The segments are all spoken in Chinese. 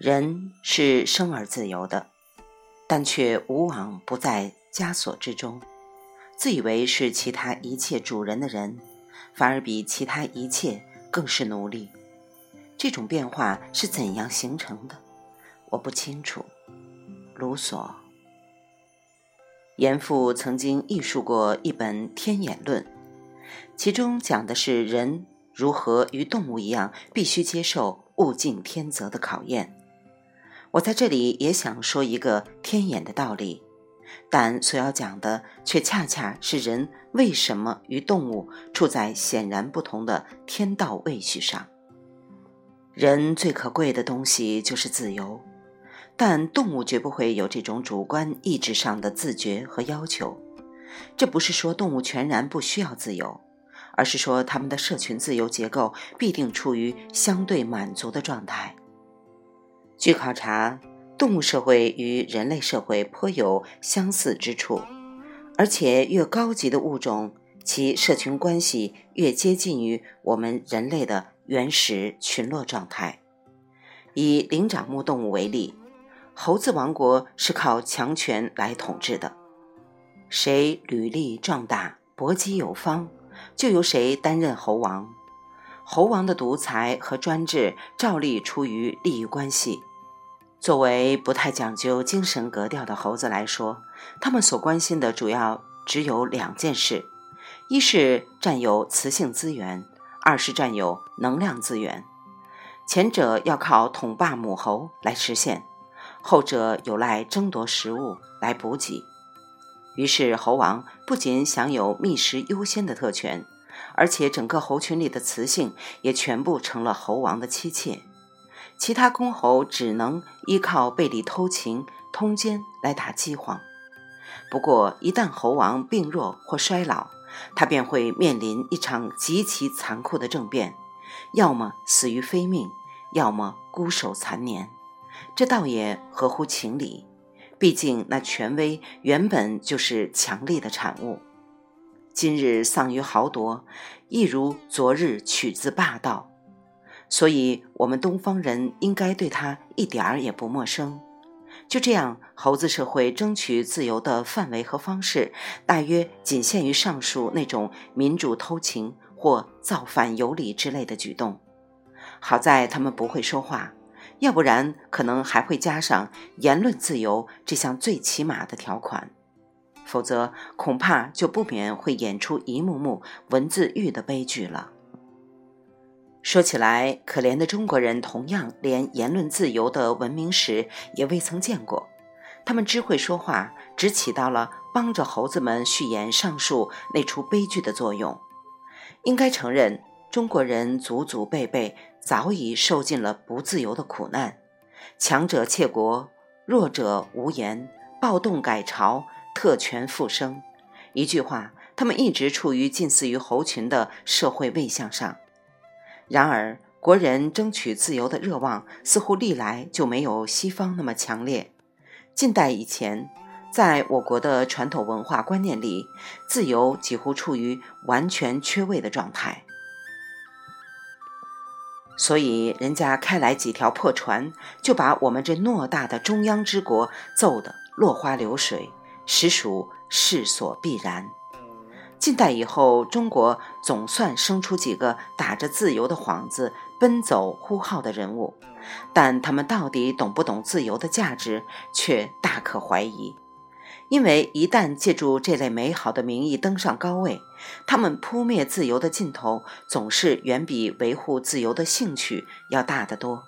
人是生而自由的，但却无往不在枷锁之中。自以为是其他一切主人的人，反而比其他一切更是奴隶。这种变化是怎样形成的？我不清楚。卢梭。严复曾经译述过一本《天演论》，其中讲的是人如何与动物一样，必须接受物竞天择的考验。我在这里也想说一个天演的道理，但所要讲的却恰恰是人为什么与动物处在显然不同的天道位序上。人最可贵的东西就是自由，但动物绝不会有这种主观意志上的自觉和要求。这不是说动物全然不需要自由，而是说它们的社群自由结构必定处于相对满足的状态。据考察，动物社会与人类社会颇有相似之处，而且越高级的物种，其社群关系越接近于我们人类的原始群落状态。以灵长目动物为例，猴子王国是靠强权来统治的，谁履历壮大、搏击有方，就由谁担任猴王。猴王的独裁和专制，照例出于利益关系。作为不太讲究精神格调的猴子来说，他们所关心的主要只有两件事：一是占有雌性资源，二是占有能量资源。前者要靠统霸母猴来实现，后者有赖争夺食物来补给。于是，猴王不仅享有觅食优先的特权，而且整个猴群里的雌性也全部成了猴王的妻妾。其他公侯只能依靠背地偷情、通奸来打饥荒。不过，一旦猴王病弱或衰老，他便会面临一场极其残酷的政变：要么死于非命，要么孤守残年。这倒也合乎情理，毕竟那权威原本就是强力的产物。今日丧于豪夺，亦如昨日取自霸道。所以，我们东方人应该对他一点儿也不陌生。就这样，猴子社会争取自由的范围和方式，大约仅限于上述那种民主偷情或造反有理之类的举动。好在他们不会说话，要不然可能还会加上言论自由这项最起码的条款，否则恐怕就不免会演出一幕幕文字狱的悲剧了。说起来，可怜的中国人同样连言论自由的文明史也未曾见过。他们只会说话，只起到了帮着猴子们续演上述那出悲剧的作用。应该承认，中国人祖祖辈辈早已受尽了不自由的苦难：强者窃国，弱者无言，暴动改朝，特权复生。一句话，他们一直处于近似于猴群的社会位相上。然而，国人争取自由的热望似乎历来就没有西方那么强烈。近代以前，在我国的传统文化观念里，自由几乎处于完全缺位的状态。所以，人家开来几条破船，就把我们这偌大的中央之国揍得落花流水，实属势所必然。近代以后，中国总算生出几个打着自由的幌子奔走呼号的人物，但他们到底懂不懂自由的价值，却大可怀疑。因为一旦借助这类美好的名义登上高位，他们扑灭自由的劲头总是远比维护自由的兴趣要大得多。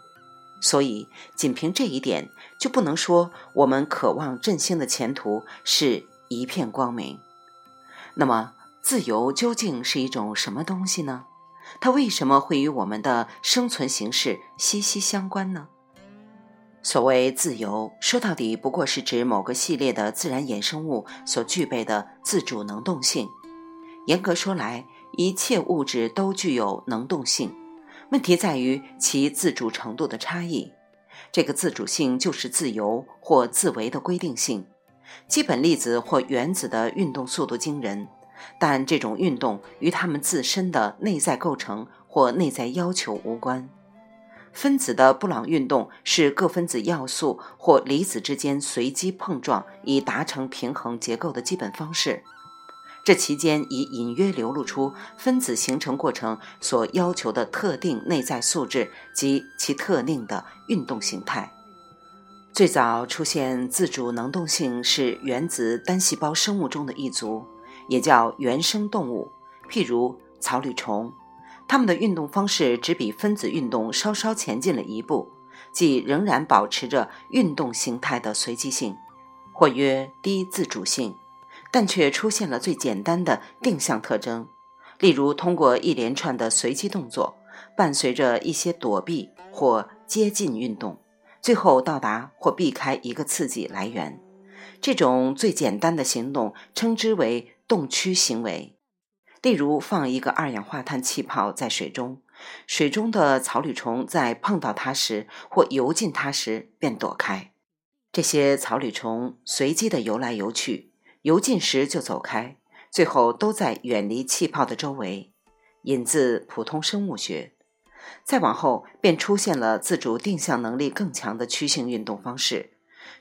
所以，仅凭这一点，就不能说我们渴望振兴的前途是一片光明。那么，自由究竟是一种什么东西呢？它为什么会与我们的生存形式息息相关呢？所谓自由，说到底不过是指某个系列的自然衍生物所具备的自主能动性。严格说来，一切物质都具有能动性，问题在于其自主程度的差异。这个自主性就是自由或自为的规定性。基本粒子或原子的运动速度惊人。但这种运动与他们自身的内在构成或内在要求无关。分子的布朗运动是各分子要素或离子之间随机碰撞以达成平衡结构的基本方式。这期间已隐约流露出分子形成过程所要求的特定内在素质及其特定的运动形态。最早出现自主能动性是原子单细胞生物中的一族，也叫原生动物，譬如草履虫。它们的运动方式只比分子运动稍稍前进了一步，即仍然保持着运动形态的随机性，或曰低自主性，但却出现了最简单的定向特征，例如通过一连串的随机动作，伴随着一些躲避或接近运动，最后到达或避开一个刺激来源。这种最简单的行动称之为动趋行为。例如，放一个二氧化碳气泡在水中，水中的草履虫在碰到它时或游进它时便躲开。这些草履虫随机地游来游去，游进时就走开，最后都在远离气泡的周围。引自普通生物学。再往后，便出现了自主定向能力更强的趋性运动方式。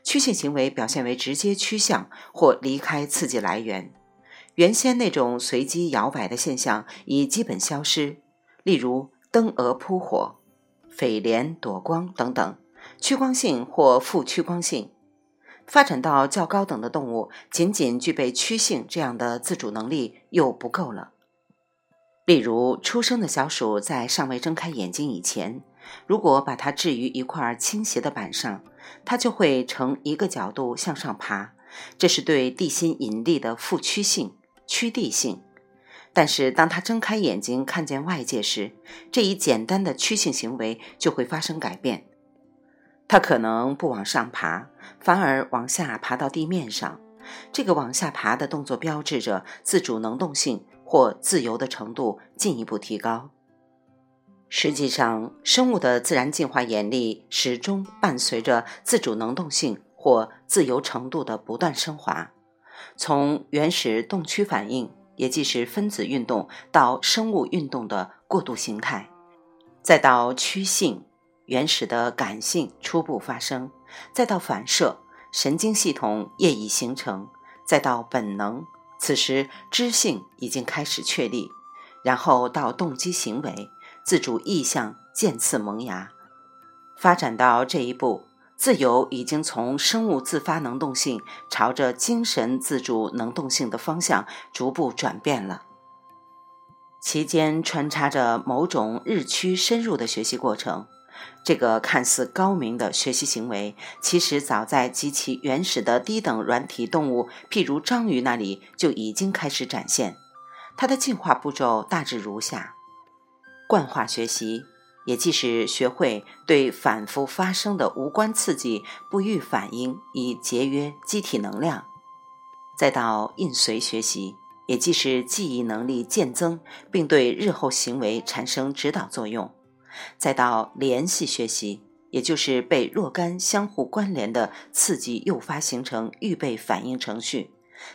趋性行为表现为直接趋向或离开刺激来源。原先那种随机摇摆的现象已基本消失，例如灯蛾扑火、蜚蠊躲光等等。趋光性或负趋光性发展到较高等的动物，仅仅具备趋性这样的自主能力又不够了。例如，出生的小鼠在尚未睁开眼睛以前，如果把它置于一块倾斜的板上，它就会呈一个角度向上爬，这是对地心引力的负趋性。趋地性，但是当他睁开眼睛看见外界时，这一简单的趋性行为就会发生改变。他可能不往上爬，反而往下爬到地面上。这个往下爬的动作标志着自主能动性或自由的程度进一步提高。实际上，生物的自然进化演历始终伴随着自主能动性或自由程度的不断升华。从原始动区反应，也即是分子运动，到生物运动的过渡形态，再到趋性，原始的感性初步发生，再到反射，神经系统业已形成，再到本能，此时知性已经开始确立，然后到动机行为，自主意向渐次萌芽，发展到这一步。自由已经从生物自发能动性朝着精神自主能动性的方向逐步转变了，其间穿插着某种日趋深入的学习过程。这个看似高明的学习行为，其实早在极其原始的低等软体动物，譬如章鱼那里就已经开始展现。它的进化步骤大致如下：惯化学习。也即是学会对反复发生的无关刺激不予反应，以节约机体能量；再到印随学习，也即是记忆能力渐增，并对日后行为产生指导作用；再到联系学习，也就是被若干相互关联的刺激诱发形成预备反应程序；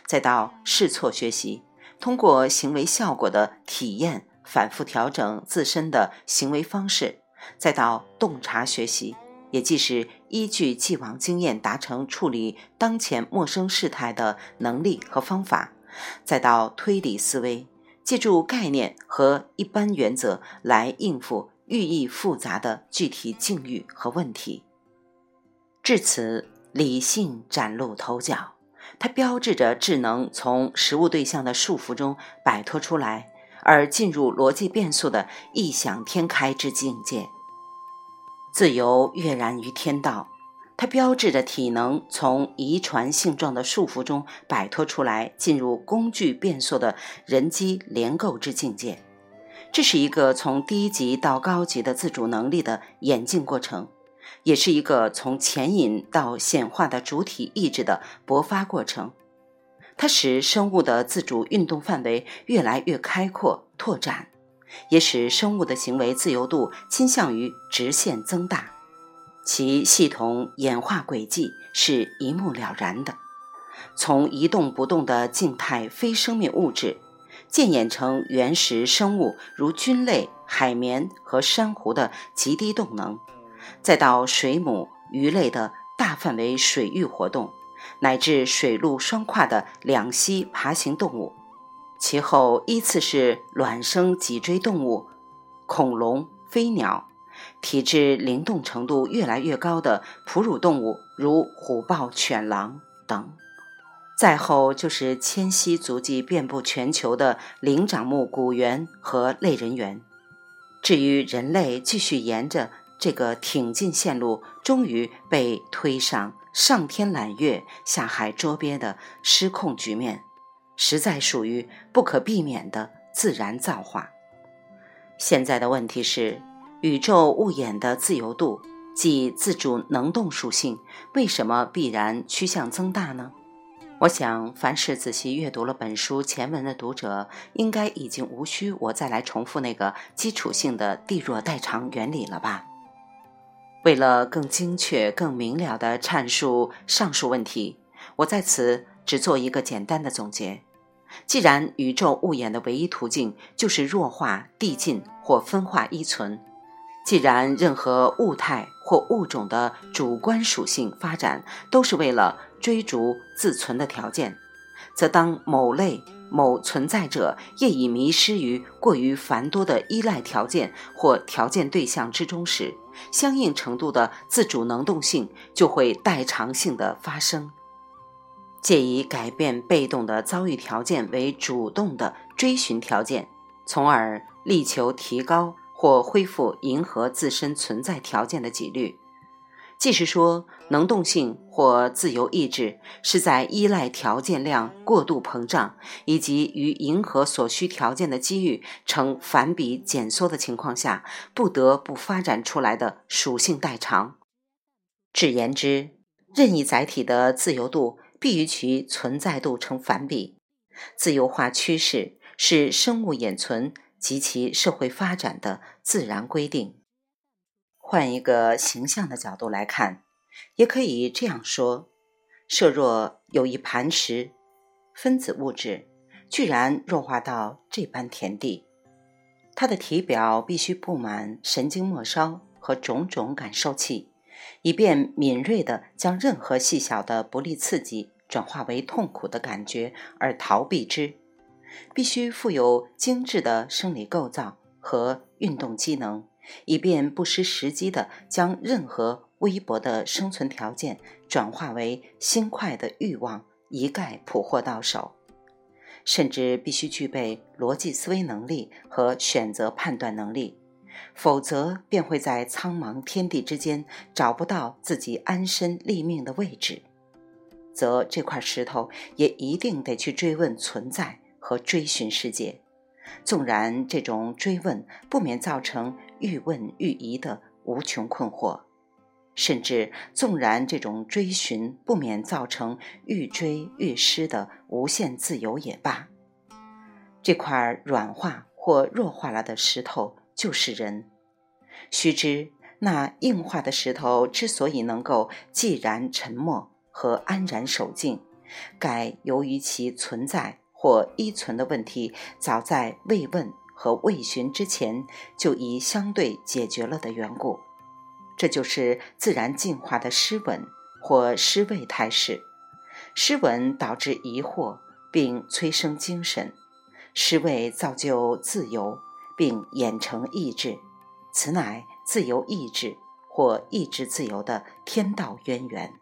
再到试错学习，通过行为效果的体验。反复调整自身的行为方式，再到洞察学习，也即是依据既往经验达成处理当前陌生事态的能力和方法，再到推理思维，借助概念和一般原则来应付寓意复杂的具体境遇和问题。至此，理性崭露头角，它标志着智能从实物对象的束缚中摆脱出来。而进入逻辑变速的异想天开之境界，自由跃然于天道。它标志着体能从遗传性状的束缚中摆脱出来，进入工具变速的人机联构之境界。这是一个从低级到高级的自主能力的演进过程，也是一个从潜引到显化的主体意志的勃发过程。它使生物的自主运动范围越来越开阔拓展，也使生物的行为自由度倾向于直线增大，其系统演化轨迹是一目了然的。从一动不动的静态非生命物质，渐演成原始生物，如菌类、海绵和珊瑚的极低动能，再到水母、鱼类的大范围水域活动，乃至水陆双跨的两栖爬行动物，其后依次是卵生脊椎动物、恐龙、飞鸟，体质灵动程度越来越高的哺乳动物，如虎豹、犬狼等。再后就是迁徙足迹遍布全球的灵长目古猿和类人猿。至于人类继续沿着这个挺进线路，终于被推上上天揽月、下海捉鳖的失控局面，实在属于不可避免的自然造化。现在的问题是，宇宙物演的自由度，即自主能动属性，为什么必然趋向增大呢？我想，凡是仔细阅读了本书前文的读者，应该已经无需我再来重复那个基础性的地弱代偿原理了吧？为了更精确、更明了地阐述上述问题，我在此只做一个简单的总结：既然宇宙物演的唯一途径就是弱化、递进或分化依存，既然任何物态或物种的主观属性发展都是为了。追逐自存的条件，则当某类某存在者业已迷失于过于繁多的依赖条件或条件对象之中时，相应程度的自主能动性就会代偿性的发生，借以改变被动的遭遇条件为主动的追寻条件，从而力求提高或恢复迎合自身存在条件的几率。即是说，能动性或自由意志是在依赖条件量过度膨胀，以及与迎合所需条件的机遇成反比减缩的情况下，不得不发展出来的属性代偿。只言之，任意载体的自由度必与其存在度成反比。自由化趋势是生物演存及其社会发展的自然规定。换一个形象的角度来看，也可以这样说：设若有一磐石，分子物质居然弱化到这般田地，它的体表必须布满神经末梢和种种感受器，以便敏锐地将任何细小的不利刺激转化为痛苦的感觉而逃避之；必须富有精致的生理构造和运动机能。以便不失时机地将任何微薄的生存条件转化为新快的欲望，一概捕获到手，甚至必须具备逻辑思维能力和选择判断能力，否则便会在苍茫天地之间找不到自己安身立命的位置，则这块石头也一定得去追问存在和追寻世界。纵然这种追问不免造成愈问愈疑的无穷困惑，甚至纵然这种追寻不免造成愈追愈失的无限自由也罢，这块软化或弱化了的石头就是人。须知，那硬化的石头之所以能够寂然沉默和安然守静，盖由于其存在。或依存的问题，早在未问和未寻之前就已相对解决了的缘故，这就是自然进化的失稳或失位态势。失稳导致疑惑，并催生精神；失位造就自由，并演成意志。此乃自由意志或意志自由的天道渊源。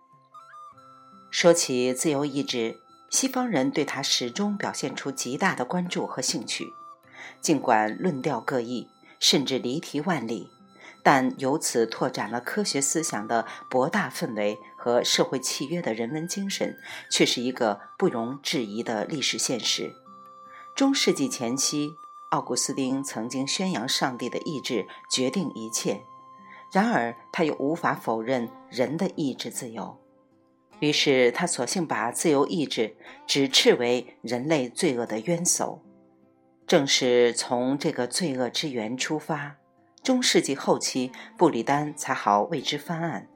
说起自由意志。西方人对他始终表现出极大的关注和兴趣，尽管论调各异，甚至离题万里，但由此拓展了科学思想的博大氛围和社会契约的人文精神，却是一个不容置疑的历史现实。中世纪前期，奥古斯丁曾经宣扬上帝的意志决定一切，然而他又无法否认人的意志自由。于是他索性把自由意志指斥为人类罪恶的冤首。正是从这个罪恶之源出发，中世纪后期布里丹才好为之翻案。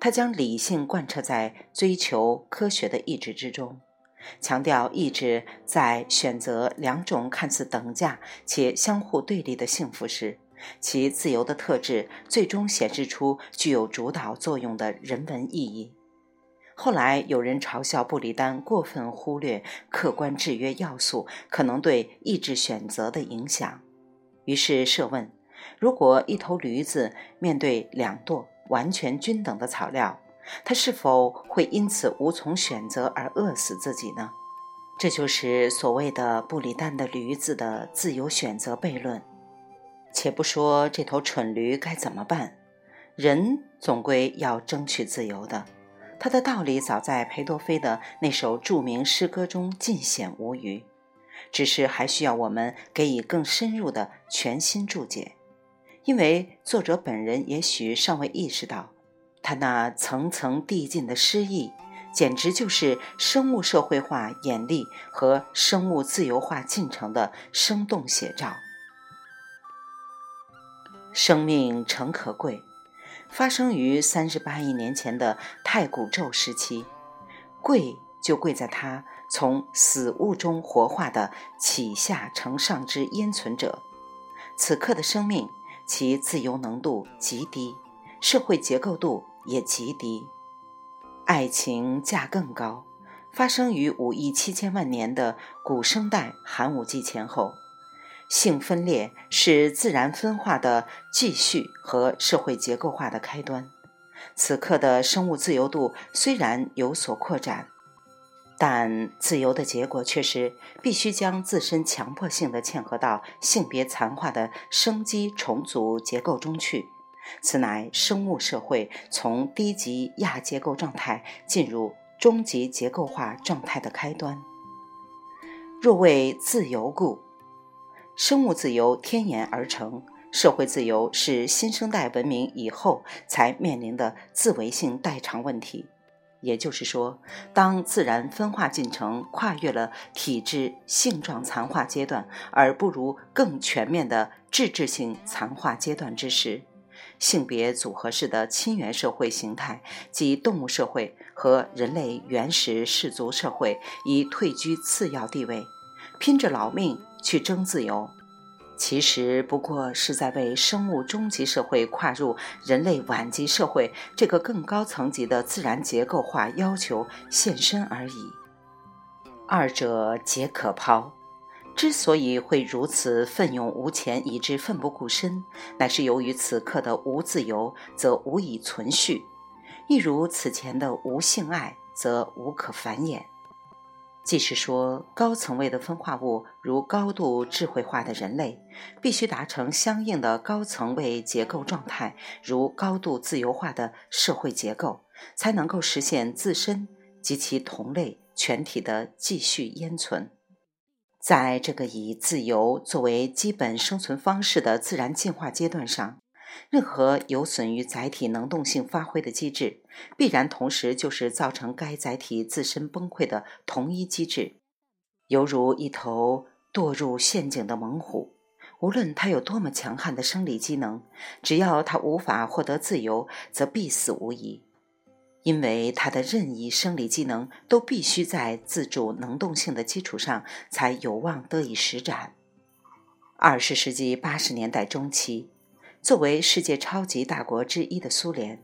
他将理性贯彻在追求科学的意志之中，强调意志在选择两种看似等价且相互对立的幸福时，其自由的特质最终显示出具有主导作用的人文意义。后来有人嘲笑布里丹过分忽略客观制约要素可能对意志选择的影响，于是设问：如果一头驴子面对两垛完全均等的草料，它是否会因此无从选择而饿死自己呢？这就是所谓的布里丹的驴子的自由选择悖论。且不说这头蠢驴该怎么办，人总归要争取自由的。他的道理早在裴多菲的那首著名诗歌中尽显无余，只是还需要我们给予更深入的全新注解，因为作者本人也许尚未意识到，他那层层递进的诗意。简直就是生物社会化演历和生物自由化进程的生动写照。生命诚可贵，发生于三十八亿年前的太古宙时期，贵就贵在它从死物中活化的起下承上之焉存者。此刻的生命，其自由能度极低，社会结构度也极低。爱情价更高，发生于五亿七千万年的古生代寒武纪前后。性分裂是自然分化的继续和社会结构化的开端。此刻的生物自由度虽然有所扩展，但自由的结果却是必须将自身强迫性的嵌合到性别残化的生机重组结构中去。此乃生物社会从低级亚结构状态进入中级结构化状态的开端。若为自由故，生物自由天然而成，社会自由是新生代文明以后才面临的自为性代偿问题。也就是说，当自然分化进程跨越了体质性状残化阶段，而不如更全面的质质性残化阶段之时。性别组合式的亲缘社会形态及动物社会和人类原始氏族社会已退居次要地位，拼着老命去争自由，其实不过是在为生物终极社会跨入人类晚级社会这个更高层级的自然结构化要求献身而已。二者皆可抛。之所以会如此奋勇无前，以致奋不顾身，乃是由于此刻的无自由，则无以存续；亦如此前的无性爱，则无可繁衍。即是说，高层位的分化物，如高度智慧化的人类，必须达成相应的高层位结构状态，如高度自由化的社会结构，才能够实现自身及其同类全体的继续淹存。在这个以自由作为基本生存方式的自然进化阶段上，任何有损于载体能动性发挥的机制，必然同时就是造成该载体自身崩溃的同一机制。犹如一头堕入陷阱的猛虎，无论它有多么强悍的生理机能，只要它无法获得自由，则必死无疑。因为它的任意生理机能都必须在自主能动性的基础上才有望得以施展。二十世纪八十年代中期，作为世界超级大国之一的苏联，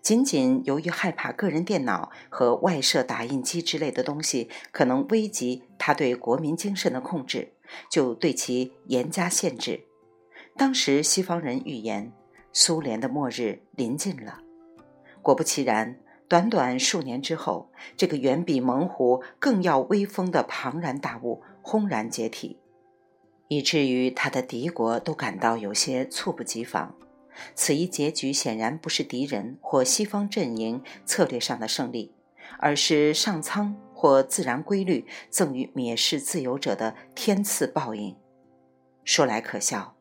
仅仅由于害怕个人电脑和外设打印机之类的东西可能危及他对国民精神的控制，就对其严加限制。当时西方人预言，苏联的末日临近了。果不其然。短短数年之后，这个远比猛虎更要威风的庞然大物轰然解体，以至于他的敌国都感到有些猝不及防。此一结局显然不是敌人或西方阵营策略上的胜利，而是上苍或自然规律赠予蔑视自由者的天赐报应。说来可笑。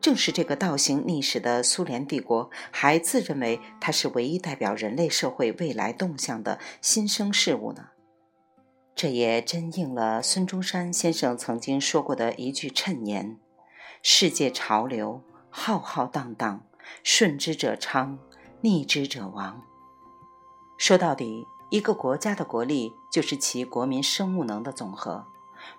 正是这个倒行逆施的苏联帝国，还自认为它是唯一代表人类社会未来动向的新生事物呢。这也真应了孙中山先生曾经说过的一句谶言：“世界潮流浩浩荡荡，顺之者昌，逆之者亡。”说到底，一个国家的国力就是其国民生物能的总和。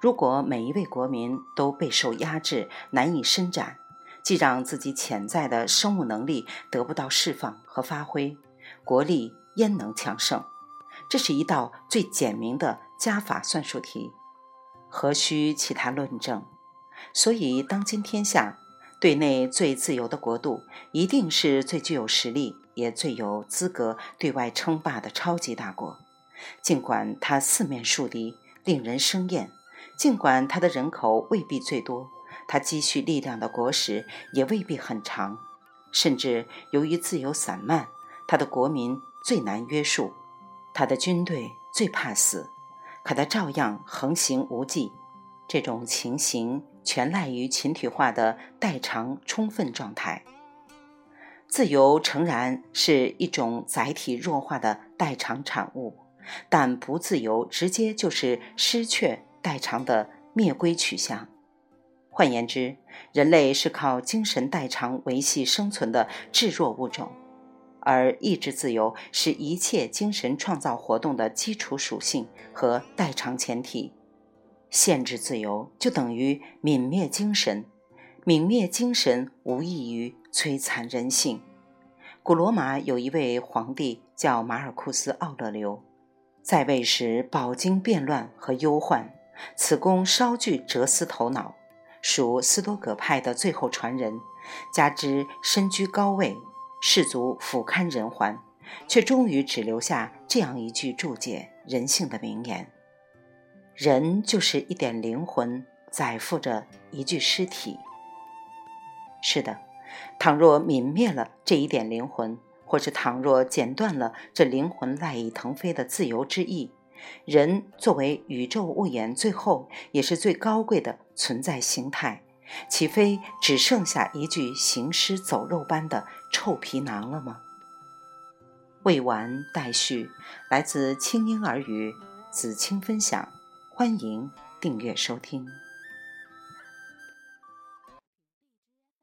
如果每一位国民都备受压制，难以伸展，既让自己潜在的生物能力得不到释放和发挥，国力焉能强盛？这是一道最简明的加法算术题，何须其他论证？所以，当今天下对内最自由的国度，一定是最具有实力，也最有资格对外称霸的超级大国。尽管它四面树敌，令人生厌；尽管它的人口未必最多，它积蓄力量的国史也未必很长。甚至由于自由散漫，它的国民最难约束，它的军队最怕死，可它照样横行无忌。这种情形全赖于群体化的代偿充分状态。自由诚然是一种载体弱化的代偿产物，但不自由直接就是失去代偿的灭归取向。换言之，人类是靠精神代偿维系生存的至弱物种，而意志自由是一切精神创造活动的基础属性和代偿前提。限制自由就等于泯灭精神，泯灭精神无异于摧残人性。古罗马有一位皇帝叫马尔库斯·奥勒留，在位时饱经变乱和忧患，此公稍具哲思头脑，属斯多葛派的最后传人，加之身居高位，士卒俯瞰人寰，却终于只留下这样一句注解人性的名言。人就是一点灵魂，载负着一具尸体。是的，倘若泯灭了这一点灵魂，或是倘若剪断了这灵魂赖以腾飞的自由之翼，人作为宇宙物演最后也是最高贵的存在形态，岂非只剩下一具行尸走肉般的臭皮囊了吗？未完待续，来自清音耳语子清分享。欢迎订阅收听。